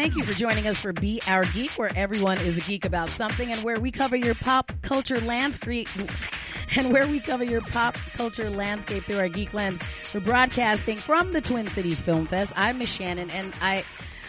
Thank you for joining us for Be Our Geek, where everyone is a geek about something and where we cover your pop culture landscape and where we cover your pop culture landscape through our geek lens. We're broadcasting from the Twin Cities Film Fest. I'm Miss Shannan and I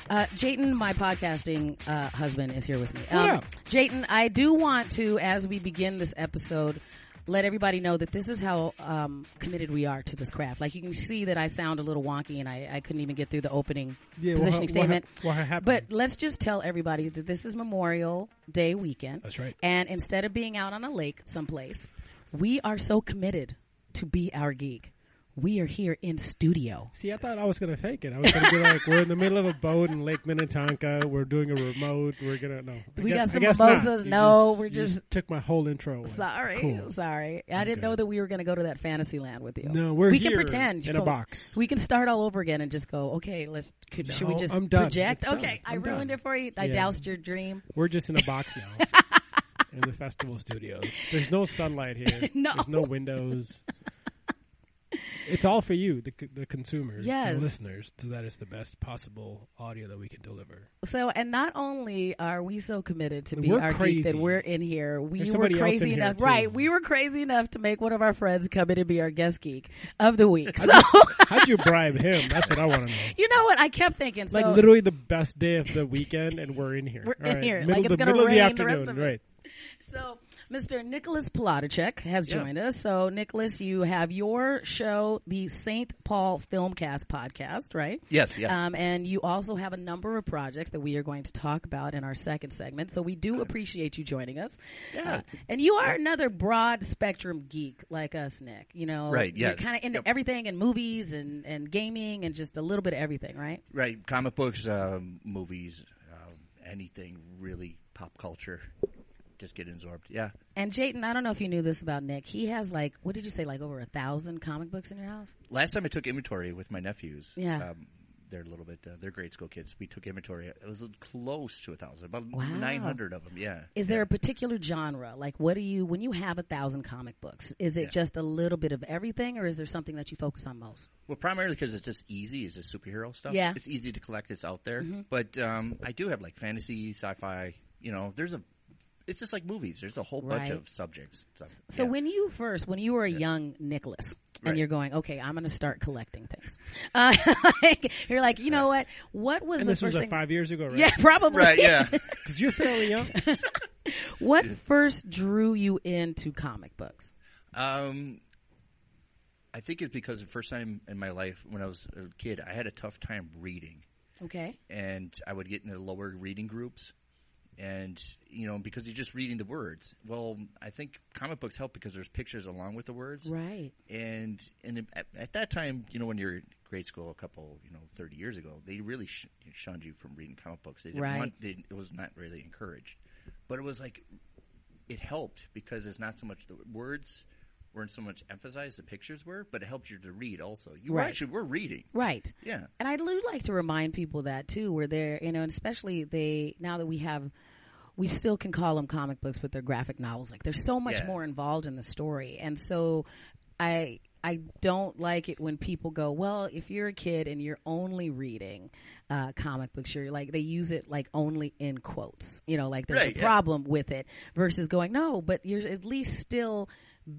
uh, Jatin, my podcasting uh, husband, is here with me. Um, Yeah. Jatin, I do want to, as we begin this episode, let everybody know that this is how um, committed we are to this craft. Like you can see that I sound a little wonky, and I, I couldn't even get through the opening Yeah, positioning what ha- statement. what happened? But let's just tell everybody that this is Memorial Day weekend. That's right. And instead of being out on a lake someplace, we are so committed to be our geek. We are here in studio. See, I thought I was gonna fake it. I was gonna be like, we're in the middle of a boat in Lake Minnetonka. We're doing a remote. We're gonna no. I We guess- got some mimosas. No, just- we're you just- took my whole intro. away. Sorry, Cool. sorry. I didn't know that we were going to go to that fantasy land with you. No, we're we here can pretend in a box. We can start all over again and just go. Okay, let's. Could, should we just project? It's. Okay, I ruined done. it for you. I Yeah. doused your dream. We're just in a box now. in the festival studios. There's no sunlight here. No. There's no windows. It's all for you, the, the consumers, Yes. the listeners, so that is the best possible audio that we can deliver. So, and not only are we so committed to be our geek that crazy. we're in here, we There's were crazy enough, right? We were crazy enough to make one of our friends come in and be our guest geek of the week. So, How'd you bribe him? That's what I want to know. you know what? I kept thinking, so like literally the best day of the weekend, and we're in here. We're All in here. Middle, Like, it's gonna middle of the rain the rest of it. right? So, Mr. Nicholas Palodichuk has joined us. So, Nicholas, you have your show, the St. Paul Filmcast podcast, right? Yes, yeah. Um, and you also have a number of projects that we are going to talk about in our second segment. So, we do appreciate you joining us. Yeah. Uh, and you are another broad spectrum geek like us, Nick. You know, Right, You're yeah. kind of into Yep. everything and movies and, and gaming and just a little bit of everything, right? right. Comic books, um, movies, um, anything really pop culture. Just get absorbed. Yeah. And Jatin, I don't know if you knew this about Nick. He has like, what did you say, like over a thousand comic books in your house? Last time I took inventory with my nephews. Yeah. Um, they're a little bit. Uh, they're grade school kids. We took inventory. It was close to a thousand, about Wow. nine hundred of them. Yeah. Is there a particular genre? Like, what do you, when you have a thousand comic books, is it Yeah. just a little bit of everything or is there something that you focus on most? Well, primarily because it's just easy. Is the superhero stuff? Yeah. It's easy to collect. It's out there. But um, I do have like fantasy, sci-fi. You know, there's a. It's just like movies. There's a whole bunch Right. of subjects. So, So yeah. when you first, when you were a young Nicholas, and Right. you're going, okay, I'm going to start collecting things. Uh, like, you're like, you know what? What was And the this first was thing? like five years ago, right? yeah, probably. right, yeah. Because you're fairly young. what first drew you into comic books? Um, I think it's because the first time in my life when I was a kid, I had a tough time reading, Okay. and I would get into lower reading groups, and you know because you're just reading the words. Well, I think comic books help because there's pictures along with the words, Right. and and at, at that time, you know, when you're in grade school, a couple, you know, thirty years ago, they really sh- shunned you from reading comic books. They didn't Right. want, they, it was not really encouraged, but it was like it helped because it's not so much the words weren't so much emphasized, the pictures were, but it helped you to read also. You were Right. actually were reading, Right. yeah. And I do like to remind people that too, where they're, you know, and especially they, now that we have, we still can call them comic books, but they're graphic novels. Like there's so much Yeah. more involved in the story. And so I, I don't like it when people go, well, if you're a kid and you're only reading uh, comic books, you're like, they use it like only in quotes, you know, like there's Right, a yeah. problem with it versus going, no, but you're at least still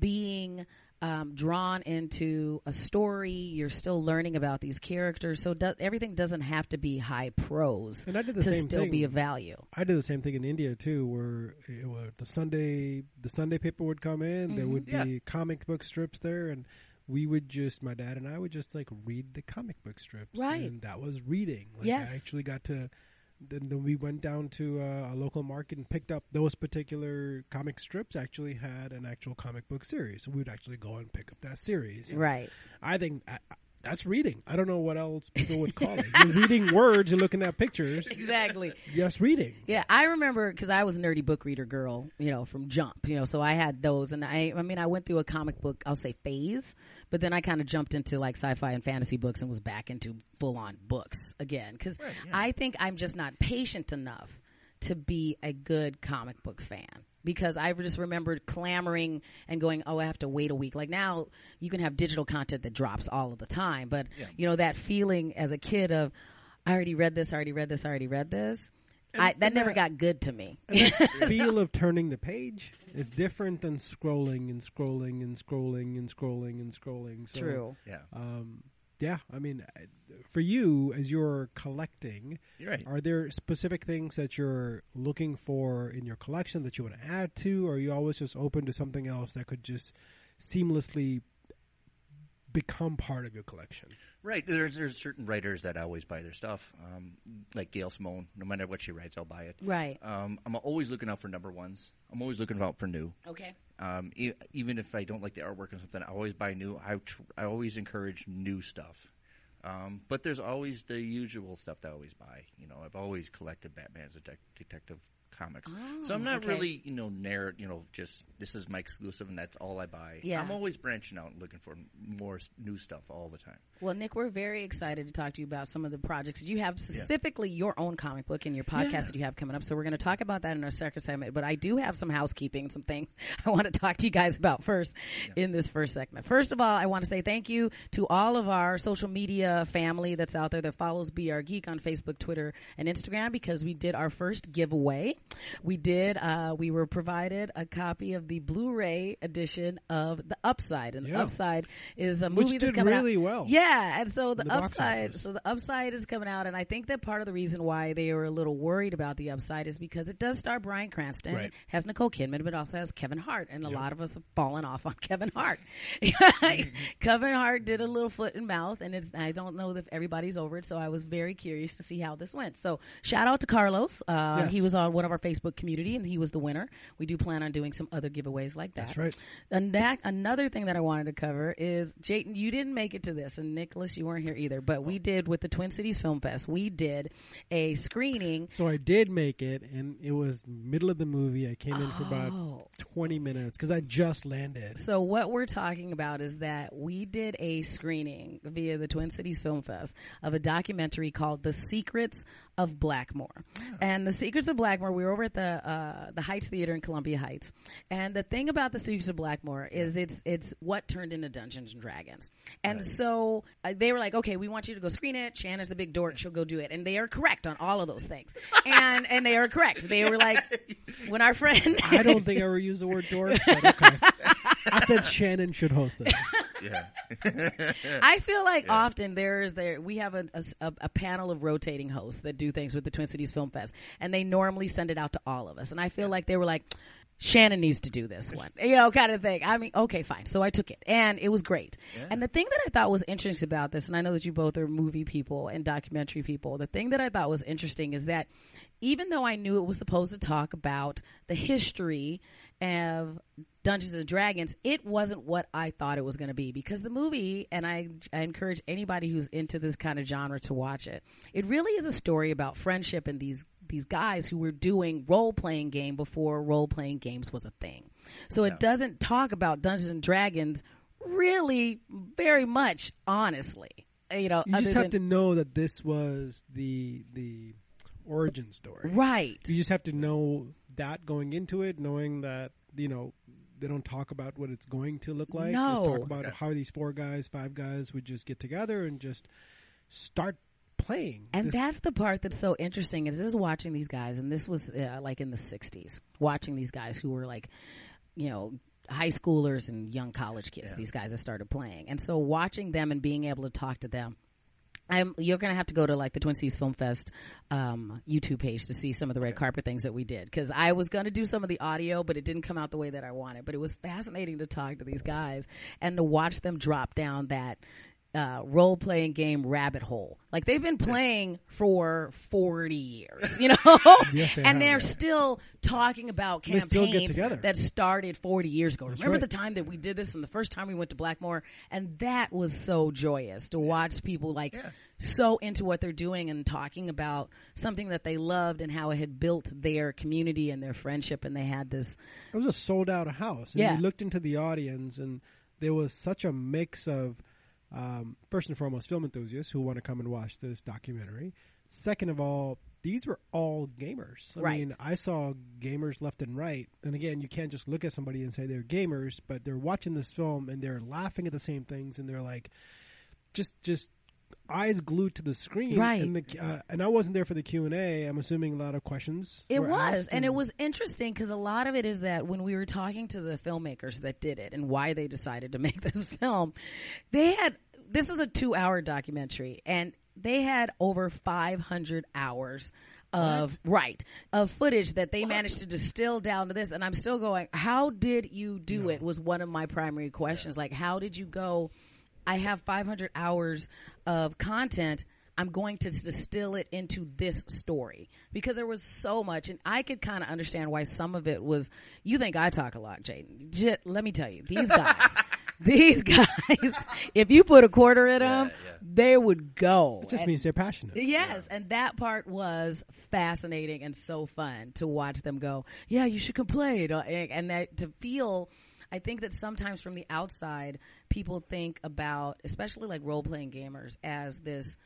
being um, drawn into a story. You're still learning about these characters, so do, everything doesn't have to be high prose And I did the to same still thing. be of value. I did the same thing in India too, where it was the Sunday the Sunday paper would come in. There would Yeah. be comic book strips there, and we would just my dad and I would just like read the comic book strips, Right. And that was reading. Like, Yes. I actually got to. Then, then we went down to uh, a local market and picked up those particular comic strips. Actually, had an actual comic book series, so we would actually go and pick up that series. Right. I think I, that's reading. I don't know what else people would call it. You're reading words. You're looking at pictures. Exactly. Yes, reading. Yeah, I remember because I was a nerdy book reader girl, you know, from Jump, you know, so I had those, and I, I mean, I went through a comic book, I'll say phase, but then I kind of jumped into like sci-fi and fantasy books and was back into full-on books again because I think I'm just not patient enough to be a good comic book fan. Because I just remembered clamoring and going, oh, I have to wait a week. Like now, you can have digital content that drops all of the time, but you know that feeling as a kid of, I already read this, I already read this, I already read this. I, that and never that- got good to me. And the feel of turning the page is different than scrolling and scrolling and scrolling and scrolling and scrolling. So, True. Yeah, Um, yeah, I mean, uh, for you as you're collecting, you're right. are there specific things that you're looking for in your collection that you want to add to, or are you always just open to something else that could just seamlessly become part of your collection? Right. There's there's certain writers that I always buy their stuff, um, like Gail Simone. No matter what she writes, I'll buy it. Right. Um, I'm always looking out for number ones. I'm always looking out for new. Okay. Um, e- even if I don't like the artwork or something, I always buy new. I tr- I always encourage new stuff. Um, but there's always the usual stuff that I always buy. You know, I've always collected Batman's detec- detective comics, so I'm oh, not okay. really you know narrow. You know, just this is my exclusive and that's all I buy. Yeah. I'm always branching out and looking for more new stuff all the time. Well, Nick, we're very excited to talk to you about some of the projects you have, specifically your own comic book and your podcast Yeah. that you have coming up. So we're going to talk about that in our second segment. But I do have some housekeeping, some things I want to talk to you guys about first in this first segment. First of all, I want to say thank you to all of our social media family that's out there that follows Be Our Geek on Facebook, Twitter, and Instagram because we did our first giveaway. We did. Uh, we were provided a copy of the Blu-ray edition of The Upside, and The Upside is a Which movie that's did coming really out. well. Yeah, and so the, the upside, so the upside is coming out, and I think that part of the reason why they are a little worried about the upside is because it does star Bryan Cranston, Right. has Nicole Kidman, but also has Kevin Hart, and a lot of us have fallen off on Kevin Hart. Kevin Hart did a little foot and mouth, and it's I don't know if everybody's over it, so I was very curious to see how this went. So shout out to Carlos, uh, Yes. he was on one of our Facebook community, and he was the winner. We do plan on doing some other giveaways like that. That's right. And that, another thing that I wanted to cover is Jatin, you didn't make it to this, and Nicholas, you weren't here either. But we did with the Twin Cities Film Fest. We did a screening. So I did make it, and it was middle of the movie. I came in for Oh. about twenty minutes because I just landed. So what we're talking about is that we did a screening via the Twin Cities Film Fest of a documentary called "The Secrets of Blackmoor." And the Secrets of Blackmoor, we were over at the uh, the Heights Theater in Columbia Heights. And the thing about the Secrets of Blackmoor is it's it's what turned into Dungeons and Dragons. And so uh, they were like, "Okay, we want you to go screen it. Shannan's the big dork; she'll go do it." And they are correct on all of those things. and and they are correct. They were like, when our friend I don't think I ever used the word dork, but okay. I said Shannan should host this. Yeah. I feel like often there is there we have a a panel of rotating hosts that do things with the Twin Cities Film Fest, and they normally send it out to all of us. And I feel like they were like, Shannan needs to do this one, you know, kind of thing. I mean, okay, fine. So I took it, and it was great. And the thing that I thought was interesting about this, and I know that you both are movie people and documentary people, the thing that I thought was interesting is that even though I knew it was supposed to talk about the history of Dungeons and Dragons, it wasn't what I thought it was going to be because the movie, and I, I encourage anybody who's into this kind of genre to watch it. It really is a story about friendship and these these guys who were doing role playing game before role playing games was a thing. So it doesn't talk about Dungeons and Dragons really very much, honestly. You know, You just have to know that this was the the origin story. right. You just have to know that going into it, knowing that you know they don't talk about what it's going to look like. Just No. talk about Yeah. how these four guys, five guys would just get together and just start playing. And This- that's the part that's so interesting is is watching these guys, and this was uh, like in the '60s, watching these guys who were like, you know, high schoolers and young college kids. These guys that started playing, and so watching them and being able to talk to them. I'm, you're going to have to go to like the Twin Cities Film Fest um, YouTube page to see some of the red carpet things that we did because I was going to do some of the audio, but it didn't come out the way that I wanted. But it was fascinating to talk to these guys and to watch them drop down that uh, role playing game rabbit hole. Like they've been playing for 40 years, you know? Yes, they and they're yeah. still talking about They still get campaigns that started 40 years ago. Remember right. the time that we did this and the first time we went to Blackmoor? And that was so joyous to watch people like so into what they're doing and talking about something that they loved and how it had built their community and their friendship. And they had this it was a sold out house. And Yeah. you looked into the audience, and there was such a mix of, um, first and foremost, film enthusiasts who want to come and watch this documentary. Second of all, these were all gamers. I Right. mean, I saw gamers left and right. And again, you can't just look at somebody and say they're gamers, but they're watching this film and they're laughing at the same things, and they're like, just, just eyes glued to the screen, Right. And, the, uh, and I wasn't there for the Q and A. I'm assuming a lot of questions. It were was, asked and it was interesting because a lot of it is that when we were talking to the filmmakers that did it and why they decided to make this film, they had this is a two-hour documentary, and they had over 500 hours of right of footage that they managed to distill down to this. And I'm still going, how did you do it? Was one of my primary questions. Like, how did you go? I have 500 hours of content. I'm going to distill it into this story because there was so much, and I could kind of understand why some of it was. You think I talk a lot, Jatin? J- let me tell you, these guys, these guys, if you put a quarter in them, yeah. they would go. It just And- means they're passionate. Yes, and that part was fascinating and so fun to watch them go. Yeah, you should complain, and and that to feel. I think that sometimes from the outside, people think about, especially like role playing gamers, as this.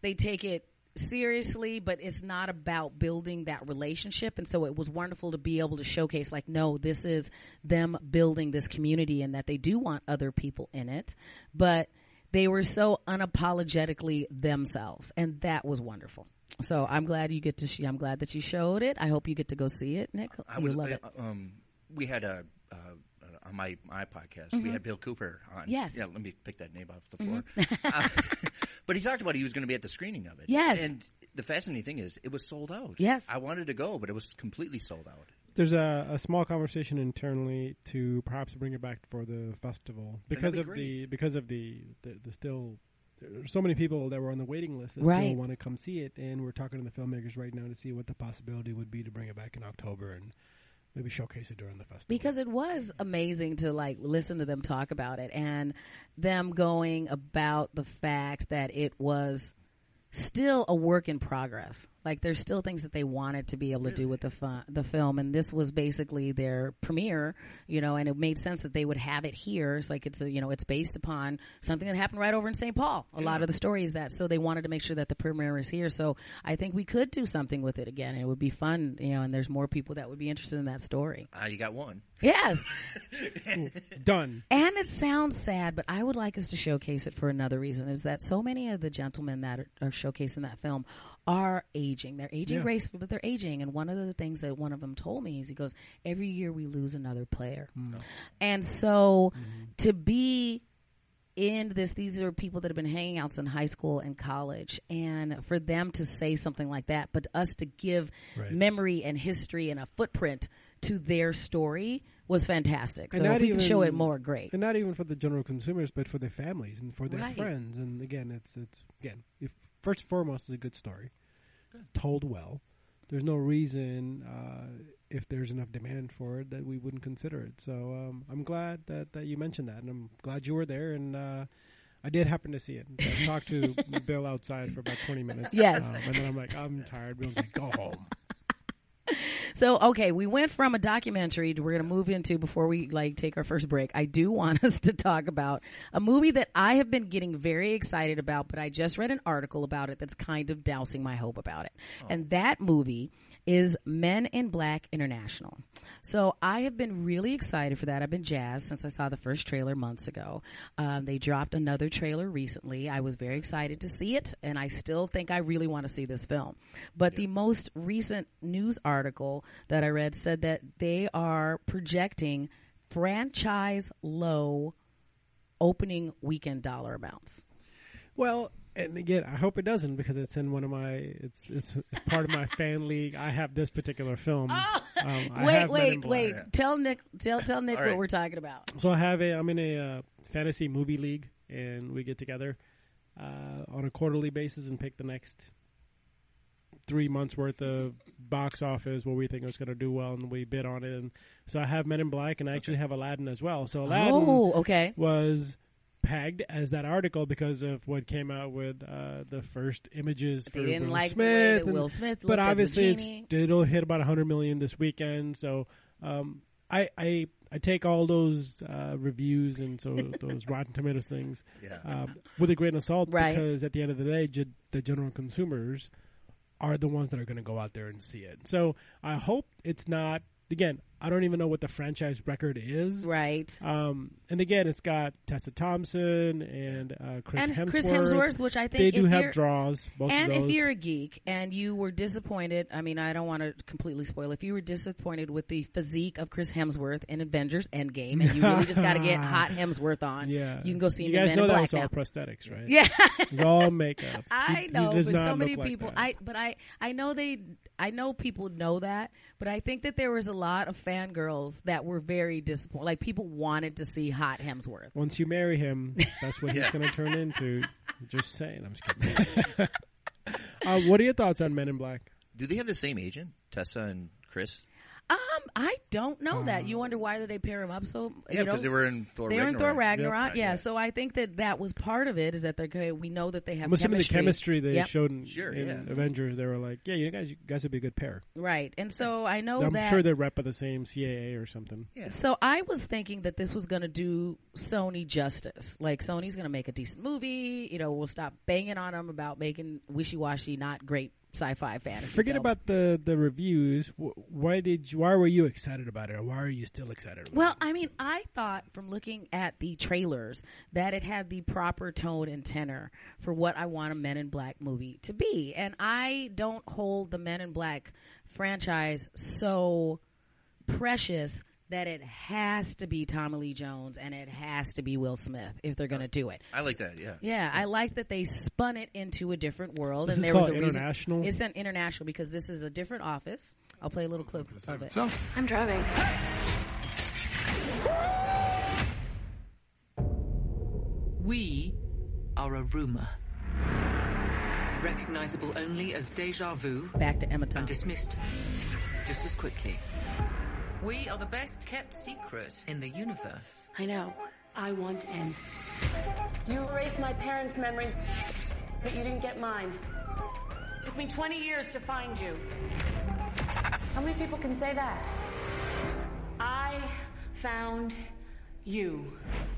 They take it seriously, but it's not about building that relationship. And so it was wonderful to be able to showcase, like, no, this is them building this community and that they do want other people in it. But they were so unapologetically themselves. And that was wonderful. So I'm glad you get to. Sh- I'm glad that you showed it. I hope you get to go see it, Nick. I you would love it. Um, we had a uh, on my my podcast. We had Bill Cooper on. Mm-hmm. Yes. Mm-hmm. Yeah. Let me pick that name off the floor. Uh, but he talked about he was going to be at the screening of it. Yes. And the fascinating thing is, it was sold out. Yes. I wanted to go, but it was completely sold out. There's a, a small conversation internally to perhaps bring it back for the festival because be of the because of the, the the still there's so many people that were on the waiting list that Right. still want to come see it, and we're talking to the filmmakers right now to see what the possibility would be to bring it back in October and maybe showcase it during the festival. because it was amazing to like listen to them talk about it and them going about the fact that it was still a work in progress. Like there's still things that they wanted to be able to do with the fu- the film, and this was basically their premiere, you know. And it made sense that they would have it here. It's like it's a, you know it's based upon something that happened right over in St. Paul. A lot of the story is that, so they wanted to make sure that the premiere is here. So I think we could do something with it again. and It would be fun, you know. And there's more people that would be interested in that story. Uh, you got one. Yes. done. And it sounds sad, but I would like us to showcase it for another reason is that so many of the gentlemen that are, are showcasing that film are aging. They're aging Yeah. gracefully, but they're aging. And one of the things that one of them told me is he goes, every year we lose another player. Mm. And so mm-hmm. to be in this, these are people that have been hanging out since high school and college. And for them to say something like that, but us to give Right. memory and history and a footprint to their story was fantastic. So if we can show it more, great. and not even for the general consumers, but for their families and for their Right. friends. And again, it's it's again, if first and foremost, is a good story, told well. There's no reason uh, if there's enough demand for it that we wouldn't consider it. So um, I'm glad that, that you mentioned that, and I'm glad you were there. And uh, I did happen to see it. I talked to Bill outside for about 20 minutes. Yes. um, and then I'm like, I'm tired. Bill's like, go home. So okay, we went from a documentary to we're going to move into before we like take our first break. I do want us to talk about a movie that I have been getting very excited about, but I just read an article about it that's kind of dousing my hope about it. Oh. And that movie is Men in Black International. So I have been really excited for that. I've been jazzed since I saw the first trailer months ago. Um, they dropped another trailer recently. I was very excited to see it, and I still think I really want to see this film. But the most recent news article that I read said that they are projecting franchise low opening weekend dollar amounts. Well, and again, I hope it doesn't because it's in one of my it's it's, it's part of my fan league. I have this particular film. Um, I Oh, wait, have Men wait, Black. wait! Tell Nick, tell tell Nick All what right. we're talking about. So I have a I'm in a uh, fantasy movie league, and we get together uh, on a quarterly basis and pick the next three months worth of box office what we think is going to do well, and we bid on it. And so I have Men in Black, and I actually have Aladdin as well. So Aladdin Oh, okay. was pegged as that article because of what came out with uh, the first images for They didn't Will like the Smith. way that and- Will Smith but looked as the obviously it's, genie. it'll hit about 100 million this weekend. So um, I, I I take all those uh, reviews and so those Rotten Tomatoes things Yeah. um, with a grain of salt Right. because at the end of the day, ge- the general consumers are the ones that are going to go out there and see it. So I hope it's not. Again, I don't even know what the franchise record is. right. Um, and again, it's got Tessa Thompson and uh, Chris and Hemsworth. Chris Hemsworth, which I think They do have draws. Both And if you're a geek and you were disappointed, I mean, I don't want to completely spoil. If you were disappointed with the physique of Chris Hemsworth in Avengers Endgame, and you really just got to get hot Hemsworth on, yeah, you can go see him You in guys Men know in that was all now. prosthetics, right? Yeah, it's all makeup. I He- he know, does but so many look like people. I but I I know they. I know people know that, but I think that there was a lot of fangirls that were very disappointed. Like people wanted to see hot Hemsworth. Once you marry him, that's what he's going to turn into. Just saying. I'm just kidding. uh, what are your thoughts on Men in Black? Do they have the same agent, Tessa and Chris? Um, I don't know that. You wonder why did they pair him up so? Yeah, you know, because they were in Thor. Ragnarok. They were in Thor Ragnarok. Ragnarok, Yep. yeah. Yeah. So I think that that was part of it. Is that they're okay, we know that they have I'm assuming the chemistry, chemistry they Yep. showed in, Sure, in yeah. Avengers, they were like, yeah, you guys, you guys would be a good pair. right? And so I know I'm that. sure they're rep of the same CAA or something. Yeah. So I was thinking that this was going to do Sony justice. Like Sony's going to make a decent movie. You know, we'll stop banging on them about making wishy-washy, not great sci-fi fantasy. Forget films. about the the reviews. Why did you, why were you excited about it, or why are you still excited about Well, I mean, I thought from looking at the trailers that it had the proper tone and tenor for what I want a Men in Black movie to be. And I don't hold the Men in Black franchise so precious that it has to be Tommy Lee Jones and it has to be Will Smith if they're going to do it. I like that. Yeah. Yeah, I like that they spun it into a different world, This and is there was called a reason. international? It's an international because this is a different office. I'll play a little clip of it. So, I'm driving. We are a rumor. Recognizable only as deja vu Back to Emma and Thompson. dismissed just as quickly. We are the best kept secret in the universe. I know. I want in. You erased my parents' memories, but you didn't get mine. It Took me 20 years to find you. How many people can say that? I found you,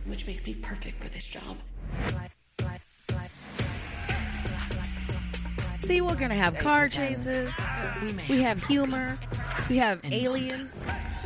which makes me perfect for this job. See, we're gonna have car chases. We have humor. We have aliens.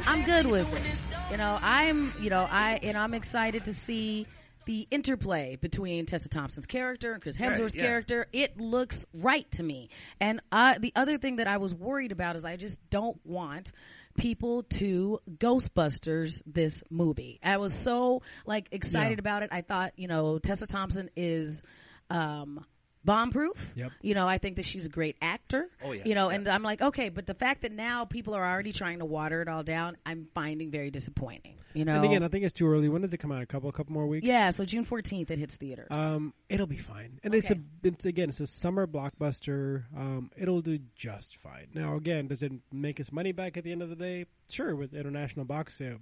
I'm good with it. You know, I'm, you know, I, and I'm excited to see the interplay between Tessa Thompson's character and Chris Right, Hemsworth's yeah. character. It looks right to me. And I, the other thing that I was worried about is I just don't want people to Ghostbusters this movie. I was so like excited Yeah. about it. I thought, you know, Tessa Thompson is um bomb proof. Yep. You know, I think that she's a great actor. Oh, yeah. You know, Yeah. and I'm like, okay, but the fact that now people are already trying to water it all down, I'm finding very disappointing. You know. And again, I think it's too early. When does it come out? A couple, a couple more weeks. yeah, so June 14th it hits theaters. Um, it'll be fine, and it's a it's again it's a summer blockbuster. Um, it'll do just fine. Now, again, does it make us money back at the end of the day? Sure, with international box uh,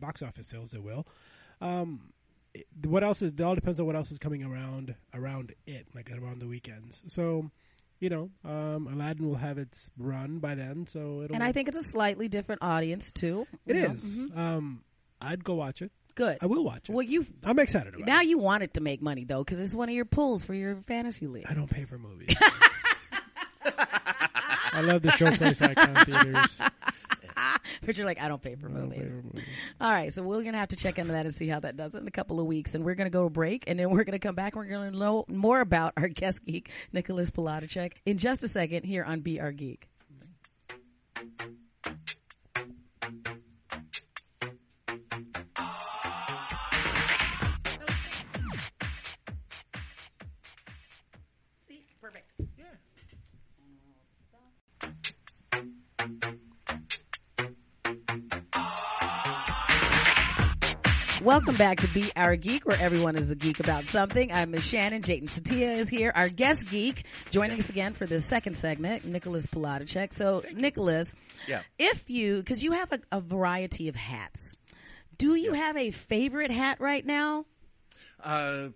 box office sales, it will. Um, what else is? It all depends on what else is coming around around it, like around the weekends. So, you know, um, Aladdin will have its run by then. So it'll. and I think it's a slightly different audience too. it is. Mhm. Um, I'd go watch it. Good. I will watch it. Well, you I'm excited about now it. you want it to make money though because it's one of your pulls for your fantasy league. I don't pay for movies. I love the showplace icon theaters. But you're like, I don't pay for movies. All right, so we're gonna have to check into that and see how that does in a couple of weeks, and we're gonna go to break, and then we're gonna come back. and We're gonna know more about our guest geek, Nicholas Palodichuk, in just a second here on Be Our Geek. Welcome back to Be Our Geek, where everyone is a geek about something. I'm Miss Shannan. Jatin Setia is here. Our guest geek joining us again for this second segment, Nicholas Palodichuk. So, Nicholas, Yeah. if you, because you have a, a variety of hats, do you have a favorite hat right now? Uh,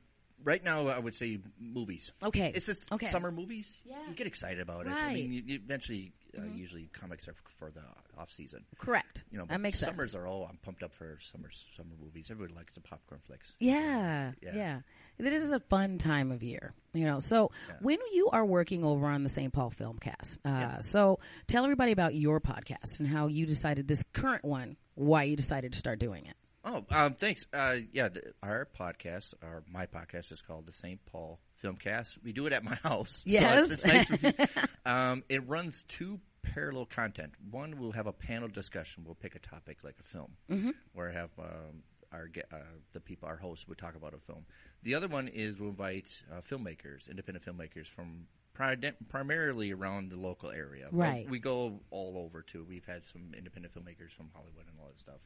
right now, I would say movies. Okay. It's just Okay. summer movies. Yeah. You get excited about it. I mean, you, you eventually, Uh, usually, comics are for the off season. Correct. You know, that makes summers sense. are all. I'm pumped up for summers, summer movies. Everybody likes the popcorn flicks. Yeah, Yeah. yeah. This is a fun time of year, you know. So Yeah. when you are working over on the St. Paul Filmcast, uh, so tell everybody about your podcast and how you decided this current one, why you decided to start doing it. Oh, um, thanks. Uh, yeah, the, our podcast, our my podcast, is called the St. Paul Filmcast. We do it at my house. so it's, it's nice. um, it runs two parallel content. One, we'll have a panel discussion. We'll pick a topic like a film, Mm-hmm. where I have um, our uh, the people, our hosts, would talk about a film. The other one is we'll invite uh, filmmakers, independent filmmakers from. pri- Primarily around the local area, But Right. we go all over too. We've had some independent filmmakers from Hollywood and all that stuff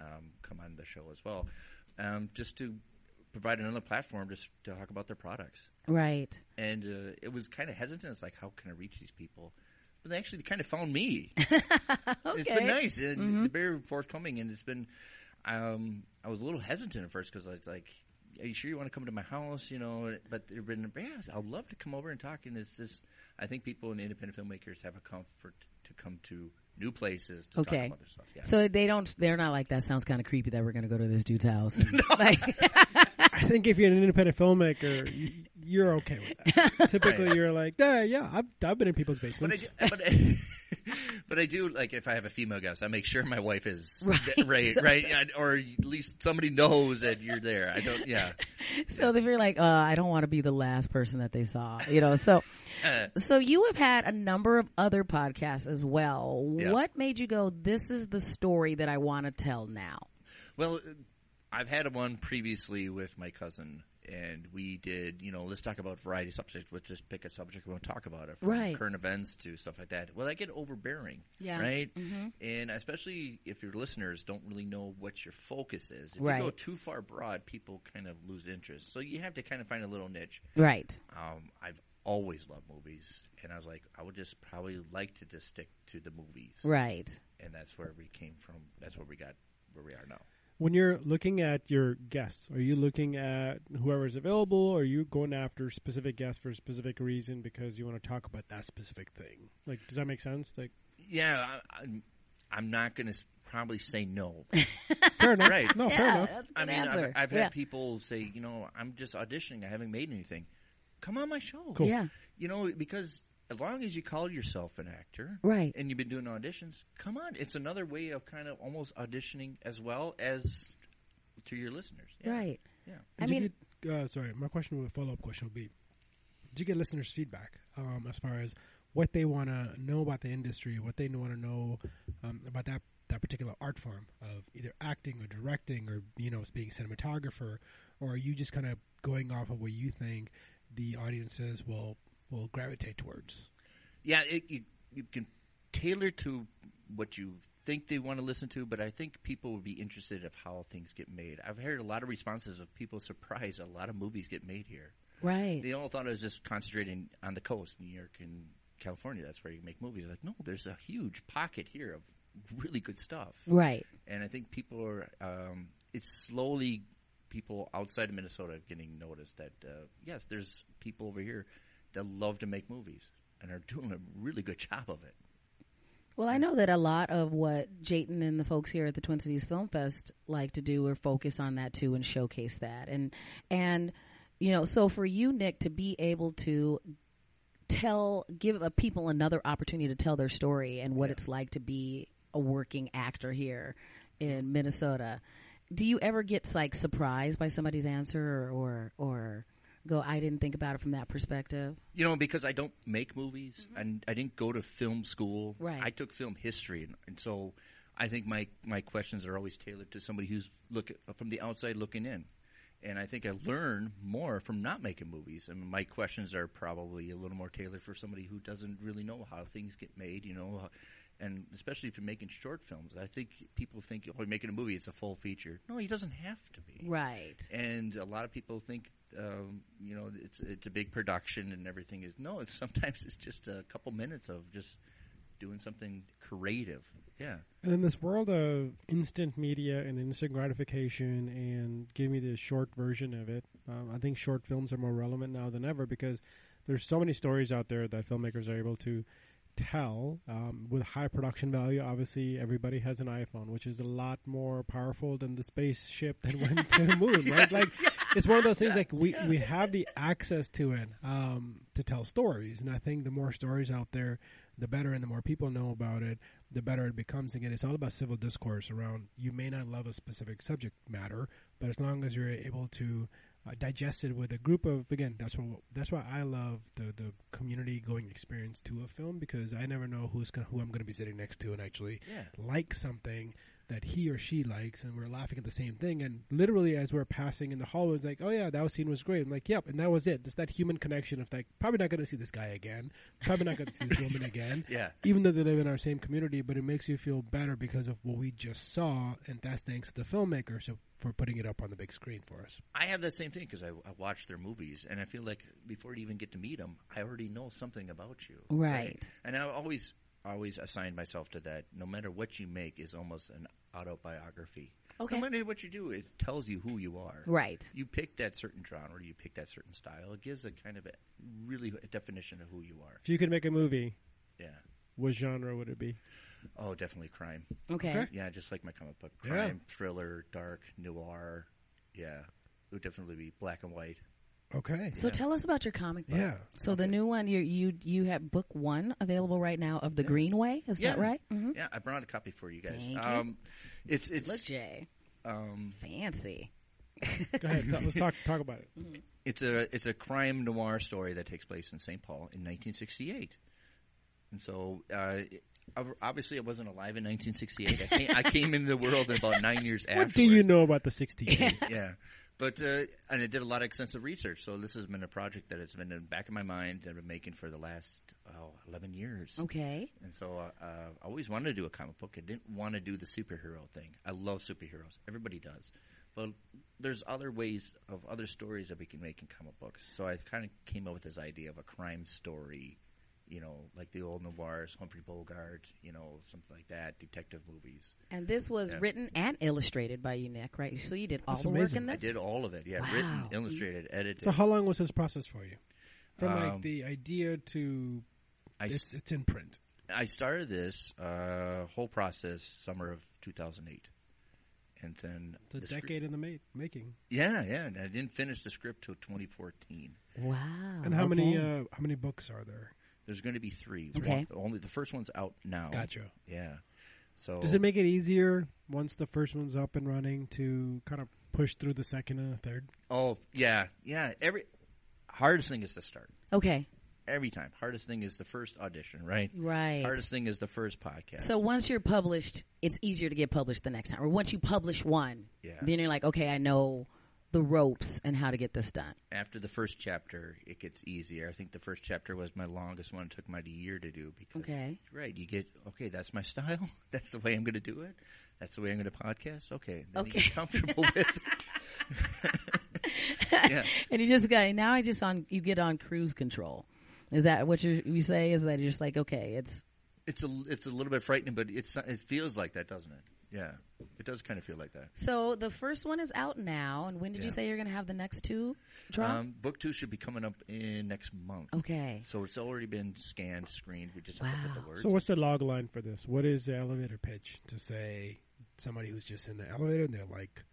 um, come on the show as well, um, just to provide another platform just to talk about their products. Right. And uh, it was kind of hesitant. It's like, how can I reach these people? But they actually kind of found me. It's been nice and they're very forthcoming. And it's been, um, I was a little hesitant at first because I was like, are you sure you want to come to my house? You know, but they've been, yeah, I'd love to come over and talk. And it's just, I think people and independent filmmakers have a comfort to come to new places to talk Okay. about their stuff. Yeah. So they don't. They're not like that. Sounds kind of creepy that we're going to go to this dude's house. And, like, I think if you're an independent filmmaker, you, you're okay with that. Typically, you're like, yeah, yeah, I've, I've been in people's But I, basements. do, but, I, but I do like if I have a female guest, I make sure my wife is Right. right, So- right, yeah, or at least somebody knows that you're there. I don't, yeah. so they feel like, uh, I don't want to be the last person that they saw. You know. So, Uh, so you have had a number of other podcasts as well. Yeah. What made you go? This is the story that I want to tell now. well, uh, I've had one previously with my cousin, and we did, you know, let's talk about variety subjects. Let's just pick a subject we want to talk about it, from Right. current events to stuff like that. Well, I get overbearing, Yeah. right? And especially if your listeners don't really know what your focus is. If you go too far broad, people kind of lose interest. So you have to kind of find a little niche. Right. Um, I've always loved movies, and I was like, I would just probably like to just stick to the movies, Right. and that's where we came from. That's where we got where we are now. When you're looking at your guests, are you looking at whoever's available, or are you going after specific guests for a specific reason because you want to talk about that specific thing? Like, does that make sense? Like, Yeah, I, I'm. I'm not going to probably say no. fair enough. Right. No, yeah, fair enough. that's a I good mean, answer. I've, I've yeah. had people say, you know, I'm just auditioning. I haven't made anything. Come on my show. Cool. Yeah. You know, because as long as you call yourself an actor, Right. and you've been doing auditions, come on. It's another way of kind of almost auditioning as well as to your listeners. Yeah. Right. Yeah. I Did you mean, get, uh, sorry, my question, would follow up question would be: Did you get listeners' feedback um, as far as what they want to know about the industry, what they want to know um, about that that particular art form of either acting or directing or you know being a cinematographer, or are you just kind of going off of what you think the audiences will will gravitate towards? Yeah, it, you, you can tailor to what you think they want to listen to, but I think people would be interested of how things get made. I've heard a lot of responses of people surprised a lot of movies get made here. right. They all thought it was just concentrating on the coast, New York and California. That's where you make movies. Like, no, there's a huge pocket here of really good stuff. Right. And I think people are. Um, it's slowly people outside of Minnesota getting noticed that uh, yes, there's people over here that love to make movies and are doing a really good job of it. Well, I know that a lot of what Jatin and the folks here at the Twin Cities Film Fest like to do are focus on that too and showcase that. And and you know, so for you, Nick, to be able to tell, give people another opportunity to tell their story and what it's like to be a working actor here in Minnesota. Do you ever get like surprised by somebody's answer or or, or go, I didn't think about it from that perspective? You know, because I don't make movies mm-hmm. and I didn't go to film school. Right. I took film history, and, and so I think my my questions are always tailored to somebody who's look from the outside looking in. And I think I learn more from not making movies. I mean, my questions are probably a little more tailored for somebody who doesn't really know how things get made. You know, and especially if you're making short films, I think people think, "Oh, you're making a movie; it's a full feature." No, he doesn't have to be Right. and a lot of people think um, you know it's it's a big production and everything is no it's sometimes it's just a couple minutes of just doing something creative yeah And in this world of instant media and instant gratification and give me the short version of it, um, I think short films are more relevant now than ever because there's so many stories out there that filmmakers are able to tell um, with high production value. Obviously, everybody has an iPhone, which is a lot more powerful than the spaceship that went to the moon. Right? Like, it's one of those things. Like we we have the access to it um, to tell stories, and I think the more stories out there, the better, and the more people know about it, the better it becomes. Again, it's all about civil discourse around. You may not love a specific subject matter, but as long as you're able to uh, digested with a group of again that's what that's why I love the the community going experience to a film because I never know who's gonna, who I'm going to be sitting next to and actually Yeah. like something that he or she likes and we're laughing at the same thing and literally as we're passing in the hallway it's like oh yeah that scene was great I'm like yep and that was it just that human connection of like probably not going to see this guy again probably not going to see this woman again Yeah. even though they live in our same community, but it makes you feel better because of what we just saw, and that's thanks to the filmmakers so- for putting it up on the big screen for us. I have that same thing because I, I watch their movies, and I feel like before you even get to meet them, I already know something about you. Right. And I always always assign myself to that. No matter what you make, is almost an autobiography. Okay. No matter what you do, it tells you who you are. Right. You pick that certain genre, you pick that certain style. It gives a kind of a really a definition of who you are. If you could make a movie, Yeah. what genre would it be? Oh, definitely crime. Okay. Okay. Yeah, just like my comic book. Yeah. Crime, thriller, dark, noir. Yeah. It would definitely be black and white. Okay. So tell us about your comic book. Yeah. So the new one, you you you have book one available right now of the Green Way. Is that right? Mm-hmm. Yeah, I brought a copy for you guys. Thank you. um, It's it's Look, Jay, um, fancy. Go ahead. Let's talk talk about it. it's a it's a crime noir story that takes place in St. Paul in 1968, and so uh, it- obviously I wasn't alive in 1968. I came, I came into the world about nine years after. What do you know about the '60s? Yeah, but uh, and I did a lot of extensive research. So this has been a project that has been in the back of my mind that I've been making for the last oh, 11 years. Okay. And so uh, uh, I always wanted to do a comic book. I didn't want to do the superhero thing. I love superheroes. Everybody does. But there's other ways of other stories that we can make in comic books. So I kind of came up with this idea of a crime story, you know, like the old noirs, Humphrey Bogart, you know, something like that, detective movies. And this was Yeah. written and illustrated by you, Nick, right? So you did all That's the work amazing. in I did all of it. Yeah, Wow. written, illustrated, edited. So how long was this process for you? From like Um, the idea to I, s- it's it's in print. I started this uh, whole process summer of 2008. And then It's a the script- decade in the ma- making. Yeah, yeah. And I didn't finish the script till 2014. Wow. And how many uh, how many books are there? There's going to be three. Okay. One- only the first one's out now. Gotcha. Yeah. So Does it make it easier once the first one's up and running to kind of push through the second and the third? Oh yeah, yeah. Every hardest thing is to start. Okay. Every time, hardest thing is the first audition, right? Right. Hardest thing is the first podcast. So once you're published, it's easier to get published the next time. Or once you publish one, Yeah. then you're like, okay, I know the ropes and how to get this done. After the first chapter, it gets easier. I think the first chapter was my longest one. It took me a year to do because Okay. right, you get okay. That's my style. That's the way I'm going to do it. That's the way I'm going to podcast. Okay, then you Okay. get comfortable with. it. yeah. And you just got now. I just on you get on cruise control. Is that what you you say? Is that you're just like okay, it's It's a it's a little bit frightening, but it's it feels like that, doesn't it? Yeah, it does kind of feel like that. so the first one is out now. And when did you say you're going to have the next two drop? Um, book two should be coming up in next month. okay. So it's already been scanned, screened. We just have to Wow. put the words. So what's the log line for this? What is the elevator pitch to say somebody who's just in the elevator and they're like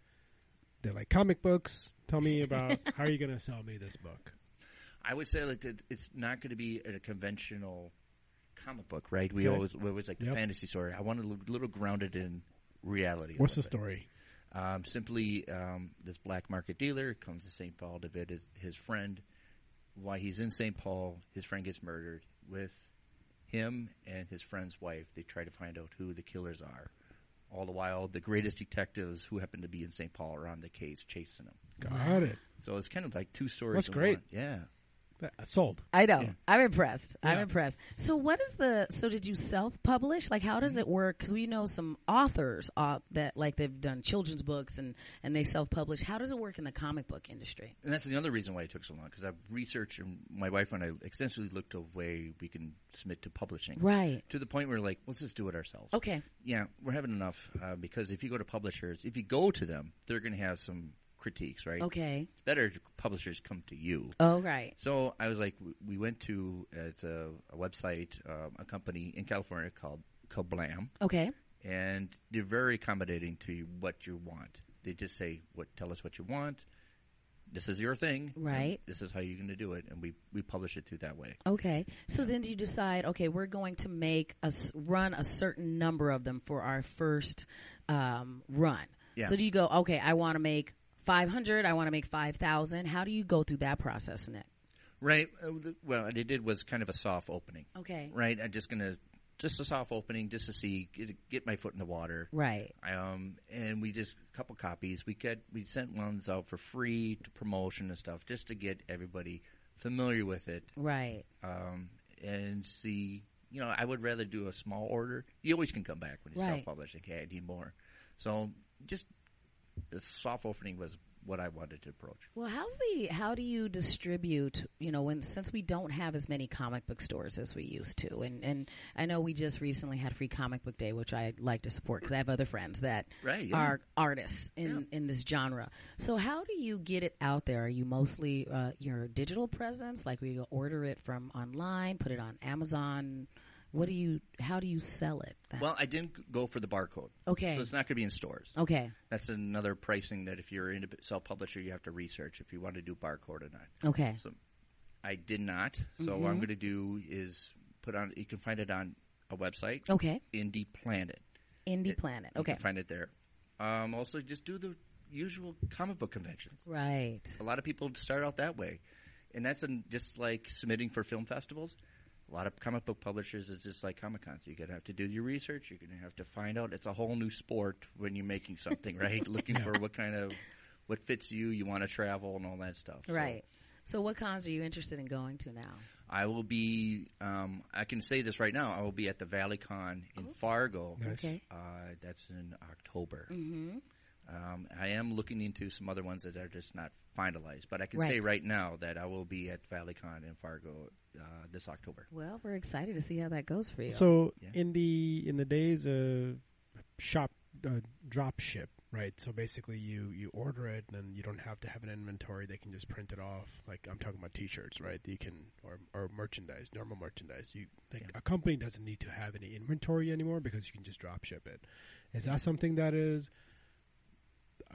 they're like comic books. Tell me about how are you going to sell me this book? I would say like that it's not going to be a conventional comic book, right? We Okay. always we always like the Yep. fantasy story. I want a little, little grounded in reality. What's the bit. story? Um, simply, um, this black market dealer comes to St. Paul to visit his, his friend. While he's in St. Paul, his friend gets murdered. With him and his friend's wife, they try to find out who the killers are. All the while, the greatest detectives who happen to be in St. Paul are on the case chasing him. Got it. So it's kind of like two stories. That's great. one. Yeah. That- Sold. I know. Yeah. I'm impressed. I'm impressed. So, what is the? So, did you self-publish? Like, how does it work? Because we know some authors uh, that like they've done children's books and and they self-publish. How does it work in the comic book industry? And that's the other reason why it took so long because I've researched and my wife and I extensively looked at a way we can submit to publishing. Right. To the point where like, let's just do it ourselves. Okay. Yeah, we're having enough uh, because if you go to publishers, if you go to them, they're going to have some critiques, right? Okay. It's better if publishers come to you. Oh, right. So I was like, we went to it's a, a website, um, a company in California called Ka-Blam, Okay. and they're very accommodating to what you want. They just say, "What? Tell us what you want. This is your thing, Right. This is how you're going to do it," and we we publish it through that way. Okay. So then you decide, okay, we're going to make us run a certain number of them for our first um, run. Yeah. So do you go, okay, I want to make 500, I want to make 5,000. How do you go through that process, Nick? Right. Uh, Well, what I did was kind of a soft opening. Okay. Right. I'm just gonna just a soft opening, just to see get, get my foot in the water. Right. Um, and we just a couple copies. We get we sent ones out for free to promotion and stuff, just to get everybody familiar with it. Right. Um, and see, you know, I would rather do a small order. You always can come back when you Right. self-publish. Like, hey, I need more. So just the soft opening was what I wanted to approach. Well, how's the how do you distribute? You know, when since we don't have as many comic book stores as we used to, and and I know we just recently had Free Comic Book Day, which I like to support because I have other friends that Right, yeah. are artists in in this genre. So how do you get it out there? Are you mostly uh, your digital presence, like we order it from online, put it on Amazon? What do you? How do you sell it? That- Well, I didn't go for the barcode. Okay. So it's not going to be in stores. okay, That's another pricing that if you're a self-publisher, you have to research if you want to do barcode or not. okay, So I did not. So Mm-hmm. what I'm going to do is put on. You can find it on a website. okay. Indy Planet. Indie It- Planet. You Okay, can find it there. Um, also, just do the usual comic book conventions. right. A lot of people start out that way, and that's an, just like submitting for film festivals. A lot of comic book publishers is just like Comic Cons. You're gonna have to do your research. You're gonna have to find out. It's a whole new sport when you're making something, right? Looking for what kind of what fits you. You want to travel and all that stuff. Right. So, what cons are you interested in going to now? I will be. Um, I can say this right now. I will be at the ValleyCon in Fargo. Nice. Okay. Uh, that's in October. Mm-hmm. Um, I am looking into some other ones that are just not finalized, but I can say Right. right now that I will be at ValleyCon in Fargo uh, this October. Well, we're excited to see how that goes for you. So Yeah. in the in the days of shop uh, drop ship, right? So basically, you you order it, and then you don't have to have an inventory. They can just print it off. Like I'm talking about T-shirts, right? You can or or merchandise, normal merchandise. You like a company doesn't need to have any inventory anymore because you can just drop ship it. Is that something that is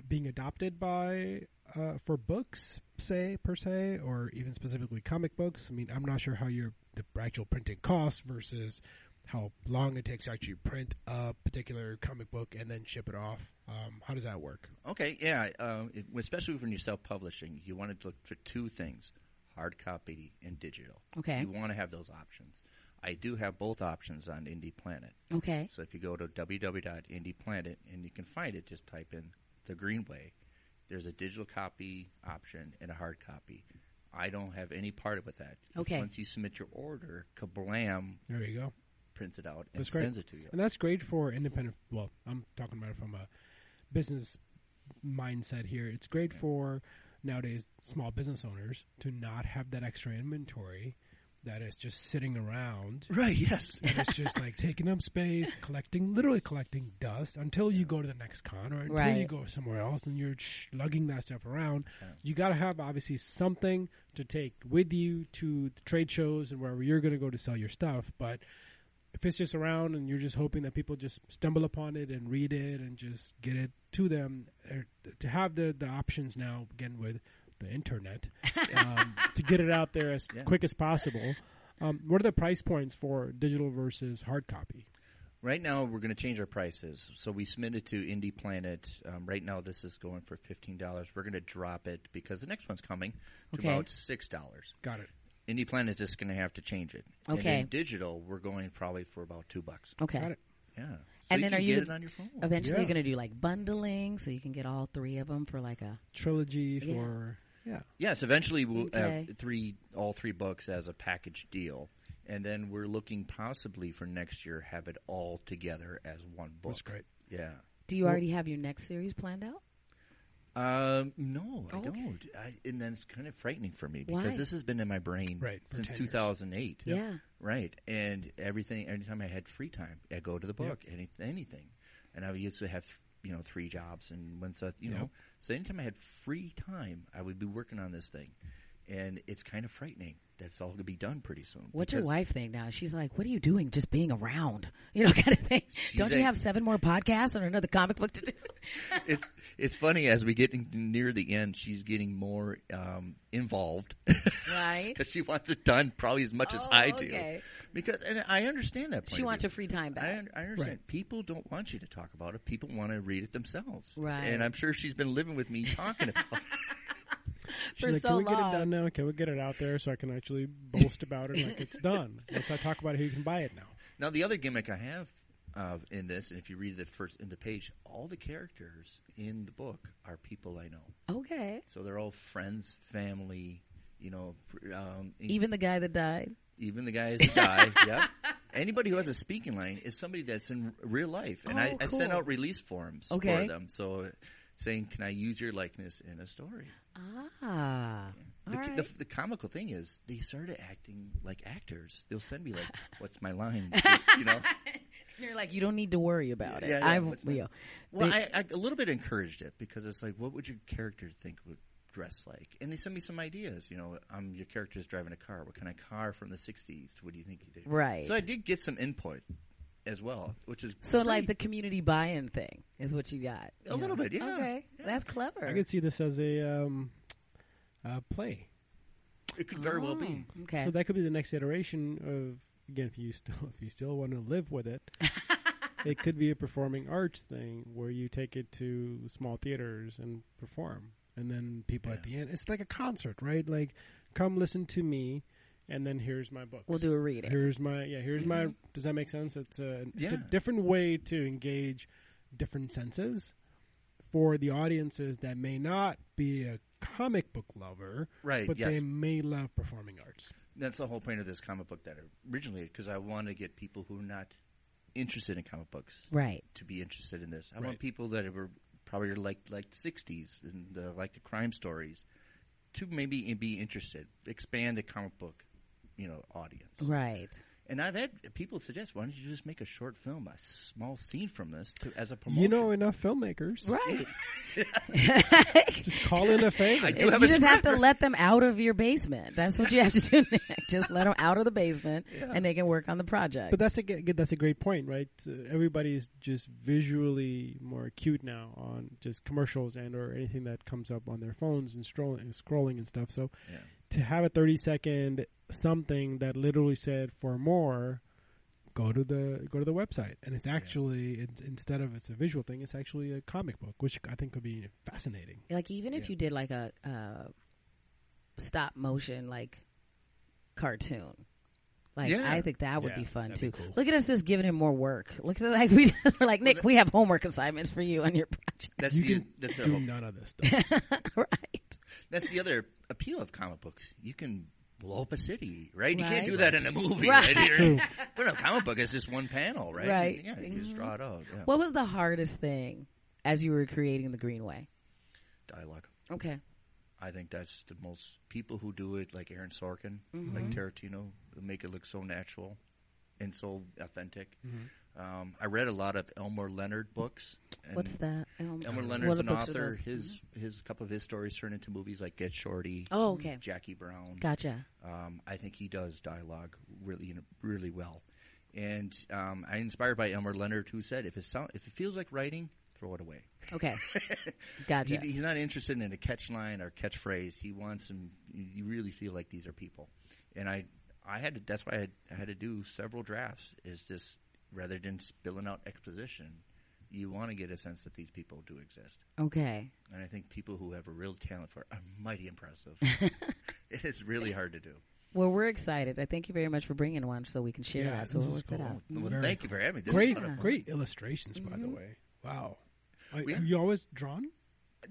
being adopted by uh, for books, say per se, or even specifically comic books? I mean, I'm not sure how your the actual printing costs versus how long it takes to actually print a particular comic book and then ship it off. Um, how does that work? Okay, yeah, uh, it- especially when you're self-publishing, you want to look for two things: hard copy and digital. Okay. you want to have those options. I do have both options on Indy Planet. okay. So if you go to www.indyplanet and you can find it, just type in the Green Way. There's a digital copy option and a hard copy. I don't have any part of with that. Okay. Once you submit your order, Ka-Blam There you go. prints it out and That's great. sends it to you. And that's great for independent. Well, I'm talking about it from a business mindset here. It's great for nowadays small business owners to not have that extra inventory that is just sitting around. Right. Yes. and it's just like taking up space, collecting, literally collecting dust until you go to the next con or until you go somewhere else and you're lugging that stuff around. You got to have obviously something to take with you to the trade shows and wherever you're going to go to sell your stuff. But if it's just around and you're just hoping that people just stumble upon it and read it and just get it to them, er, to have the, the options now, again, with the internet, um, to get it out there as Yeah. quick as possible. Um, what are the price points for digital versus hard copy? Right now, we're going to change our prices. So we submitted to Indy Planet. Um, right now, this is going for fifteen dollars. We're going to drop it because the next one's coming to Okay. about six dollars. Got it. Indy Planet's just going to have to change it. And Okay. digital, we're going probably for about two bucks. Okay. Got it. Yeah. So And you then can are you get it on your phone? Eventually, Yeah. you're going to do like bundling, so you can get all three of them for like a. Trilogy for yeah. Yes, eventually we'll Okay. have three, all three books as a package deal, and then we're looking possibly for next year have it all together as one book. That's great. Yeah. Do you already have your next series planned out? Um, no, I don't. I, and then it's kind of frightening for me Why? because this has been in my brain Right, since 10 years. 2008. Yeah. Right, and everything. Anytime I had free time, I go to the book. Any, anything, and I used to have you know three jobs, and once I, you Yep. know, so anytime I had free time, I would be working on this thing, and it's kind of frightening. That's all going to be done pretty soon. What's your wife think now? She's like, "What are you doing? Just being around, you know, kind of thing." Don't you a- have seven more podcasts and another comic book to do? it's it's funny as we get near the end, she's getting more um, involved, Right. Because she wants it done probably as much as Oh, I do. okay. Because and I understand that. Point She wants her free time back. I, I understand. Right. People don't want you to talk about it. People want to read it themselves. Right. And I'm sure she's been living with me talking about it. She's For like, so can we get it done now? Can we get it out there so I can actually boast about it? Like it's done. Once I talk about it, you can buy it now. Now, the other gimmick I have uh, in this, and if you read the first in the page, all the characters in the book are people I know. Okay. So they're all friends, family. You know, um, Even the guy that died. even the guys that die. yeah. Anybody who has a speaking line is somebody that's in real life, and I, Oh, I send out release forms Okay. for them. So, uh, saying, "Can I use your likeness in a story?" Ah. The, All right. the, the comical thing is, they started acting like actors. They'll send me like, "What's my line?" you know. You're like, you don't need to worry about it. Yeah, yeah, I, you Well, they- I, I a little bit encouraged it because it's like, what would your character think would dress like? And they sent me some ideas. You know, um, your character's driving a car. What kind of car from the '60s? What do you think you did? Right. So I did get some input as well, which is so like the community buy-in thing is what you got. A little bit, yeah. Okay, that's clever. I could see this as a um, uh, play. It could very well be. Oh, Okay. So that could be the next iteration of again if you still if you still want to live with it. it could be a performing arts thing where you take it to small theaters and perform, and then people at the end. It's like a concert, right? Like, come listen to me, and then here's my book. we'll do a reading. Here's my yeah. Here's my. Does that make sense? It's a it's a different way to engage different senses for the audiences that may not be a comic book lover, Right, But yes. they may love performing arts. That's the whole point of this comic book that I originally because I want to get people who are not interested in comic books Right. to be interested in this. I Right. want people that were probably like like the '60s and uh, like the crime stories to maybe be interested, expand the comic book, you know, audience. Right. And I've had people suggest, why don't you just make a short film, a small scene from this to, as a promotion? You know enough filmmakers. Right. Just call in a favor. I do you a just have to let them out of your basement. That's what you have to do. Nick. just let them out of the basement, and they can work on the project. But that's a g- that's a great point, right? Uh, everybody's just visually more acute now on just commercials and or anything that comes up on their phones and strolling, scrolling and stuff. So Yeah. To have a thirty second something that literally said for more, go to the go to the website, and it's actually it's, instead of it's a visual thing, it's actually a comic book, which I think could be fascinating. like even if Yeah. you did like a uh, stop motion like cartoon. Like Yeah. I think that would Yeah, be fun too. be cool. Look at us just giving him more work. Look at like we we're like Nick. we have homework assignments for you on your project. That's You the can that's, do a, none of this stuff. right. That's the other appeal of comic books. You can blow up a city, right? You can't do that in a movie, Right. right? True. But a comic book is just one panel, right? Right. Yeah, you just draw it out. Yeah. What was the hardest thing as you were creating the Green Way? Dialogue. Okay. I think that's the most people who do it, like Aaron Sorkin, Mm-hmm. like Tarantino, make it look so natural and so authentic. Mm-hmm. Um, I read a lot of Elmore Leonard books. And What's that? Elmer what Leonard's an author. His his couple of his stories turn into movies like Get Shorty, Oh, okay. Jackie Brown. Gotcha. Um, I think he does dialogue really really well, and um, I'm inspired by Elmore Leonard, who said, "If it sound, if it feels like writing, throw it away." Okay. Gotcha. He, he's not interested in a catch line or catchphrase. He wants them. You really feel like these are people, and I, I had to. That's why I had, I had to do several drafts. Is just rather than spilling out exposition, you want to get a sense that these people do exist. okay. And I think people who have a real talent for it are mighty impressive. it is really hard to do. Well, we're excited. I thank you very much for bringing one so we can share Yeah, it. So this we'll work it cool. out. Well, Very thank you for having me. This great, is a lot of fun. great illustrations, by Mm-hmm. the way. Wow. Are, We- have you always drawn?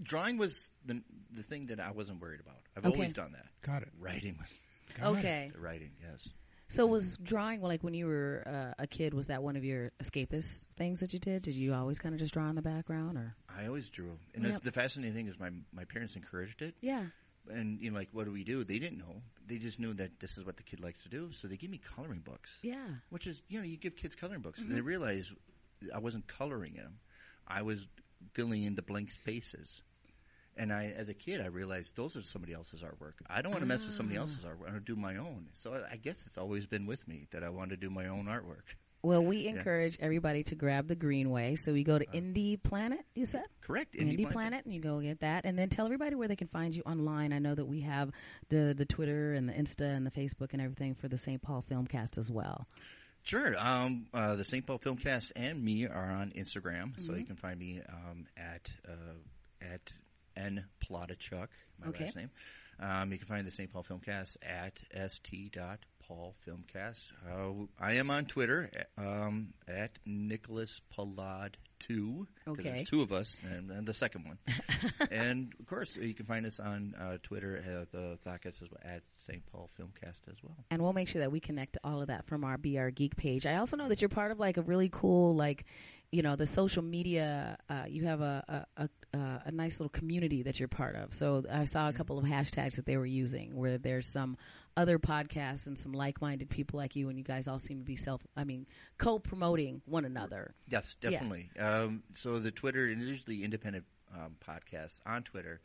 Drawing was the the thing that I wasn't worried about. I've Okay. always done that. Got it. Writing was Got it. Okay. the writing. Yes. So was drawing like when you were uh, a kid? Was that one of your escapist things that you did? Did you always kind of just draw in the background, or I always drew, and Yep. the fascinating thing is my my parents encouraged it, yeah? and you know, like, what do we do? They didn't know. They just knew that this is what the kid likes to do, so they gave me coloring books. Yeah. which is you know, you give kids coloring books, Mm-hmm. and they realize I wasn't coloring them. I was filling in the blank spaces. And I, as a kid, I realized those are somebody else's artwork. I don't want to mess with somebody Ah. else's artwork. I want to do my own. So I, I guess it's always been with me that I want to do my own artwork. Well, we encourage everybody to grab the Green Way. So we go to Indy Planet, you said? Correct. Indie, Indy Planet, and you go get that, and then tell everybody where they can find you online. I know that we have the the Twitter and the Insta and the Facebook and everything for the St. Paul Filmcast as well. Sure. Um, uh, the St. Paul Filmcast and me are on Instagram, so Mm-hmm. you can find me um, at uh, at n palodichuk, my Okay. last name. Um, you can find the St. Paul Filmcast at st dot Paul Filmcast. Uh, I am on Twitter um, at Nicholas Palad two. Okay. There's two of us, and, and the second one. and of course, you can find us on uh, Twitter at the podcast as well, at St. Paul Filmcast as well. and we'll make sure that we connect all of that from our Be Our Geek page. I also know that you're part of like a really cool like you know the social media. Uh, you have a a, a a nice little community that you're part of. So I saw a couple of hashtags that they were using where there's some other podcasts and some like-minded people like you, and you guys all seem to be self. I mean, co-promoting one another. Yes, Yeah. definitely. Um, so the Twitter and the independent um, podcasts on Twitter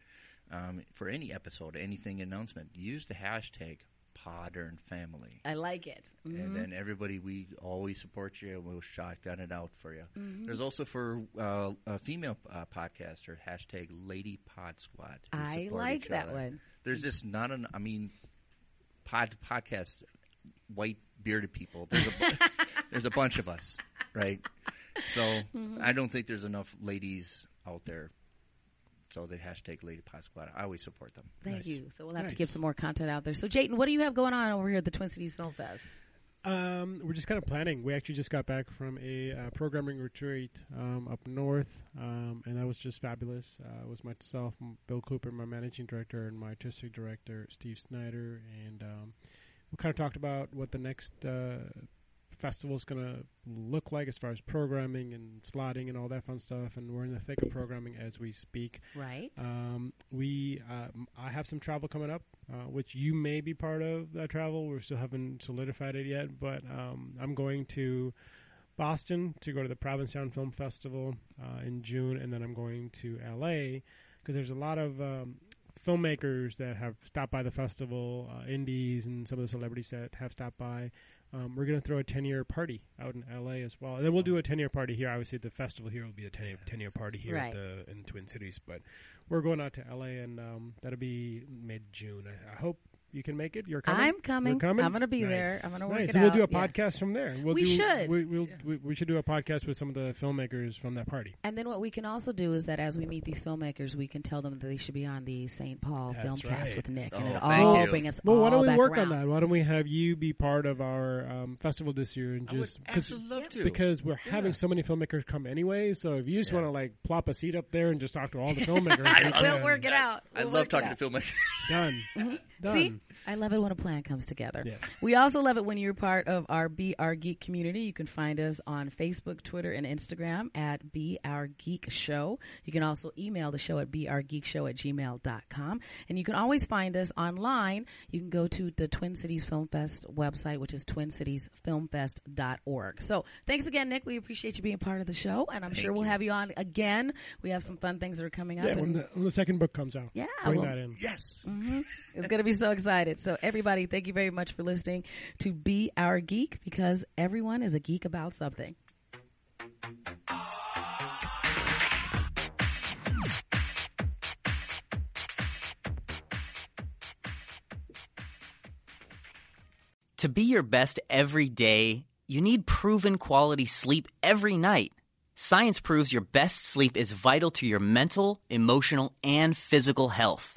um, for any episode, anything announcement. Use the hashtag Podern Family, I like it. Mhm. and then everybody we always support you. and We'll shotgun it out for you. Mm-hmm. There's also for uh, a female uh, podcaster hashtag Lady Pod Squad. I like that other. one. There's just not an. I mean, pod podcast white bearded people. There's a there's a bunch of us, right? So Mm-hmm. I don't think there's enough ladies out there. So the hashtag Lady Pod Squad. I always support them. Thank Nice. you. So we'll have to Nice. get some more content out there. So Jatin, what do you have going on over here at the Twin Cities Film Fest? Um, we're just kind of planning. We actually just got back from a uh, programming retreat um, up north, um, and that was just fabulous. Uh, it was myself, Bill Cooper, my managing director, and my artistic director, Steve Snyder, and um, we kind of talked about what the next uh, festival is going to look like as far as programming and slotting and all that fun stuff. And we're in the thick of programming as we speak. Right. Um, we, uh, I have some travel coming up, uh, which you may be part of that travel. We still haven't solidified it yet, but um, I'm going to Boston to go to the Provincetown Film Festival uh, in June, and then I'm going to LA because there's a lot of um, filmmakers that have stopped by the festival, uh, indies, and some of the celebrities that have stopped by. Um, we're going to throw a 10 year party out in LA as well. And then we'll do a 10 year party here. Obviously, the festival here will be a 10 year party here Right. at the, in Twin Cities. But we're going out to LA, and um, that'll be mid June. I, I hope you can make it. You're coming. I'm coming. You're coming? I'm gonna be Nice. there. I'm gonna work nice. it and we'll do a out. Yeah. podcast from there. We'll We do, should. We, we'll, we, we should do a podcast with some of the filmmakers from that party. And then what we can also do is that as we meet these filmmakers, we can tell them that they should be on the St. Paul That's Filmcast right. with Nick, Oh, and it all you. bring us Well, all why don't we back work around. on that? Why don't we have you be part of our um, festival this year and I would just because love to. because we're having so many filmmakers come anyway. So if you just want to like plop a seat up there and just talk to all the filmmakers, we We'll work it out. I love talking to filmmakers. Done. Done. See, I love it when a plan comes together. Yes. We also love it when you're part of our Be Our Geek community. You can find us on Facebook, Twitter, and Instagram at Be Our Geek Show. You can also email the show at beourgeekshow at gmail.com. And you can always find us online. You can go to the Twin Cities Film Fest website, which is twincitiesfilmfest.org. So thanks again, Nick. We appreciate you being part of the show. And I'm Thank sure we'll you. have you on again. We have some fun things that are coming up. Yeah, when the, when the second book comes out, Yeah, bring well- that in. yes. Mm-hmm. it's going to be so excited. So, everybody, thank you very much for listening to Be Our Geek because everyone is a geek about something. To be your best every day, you need proven quality sleep every night. Science proves your best sleep is vital to your mental, emotional, and physical health.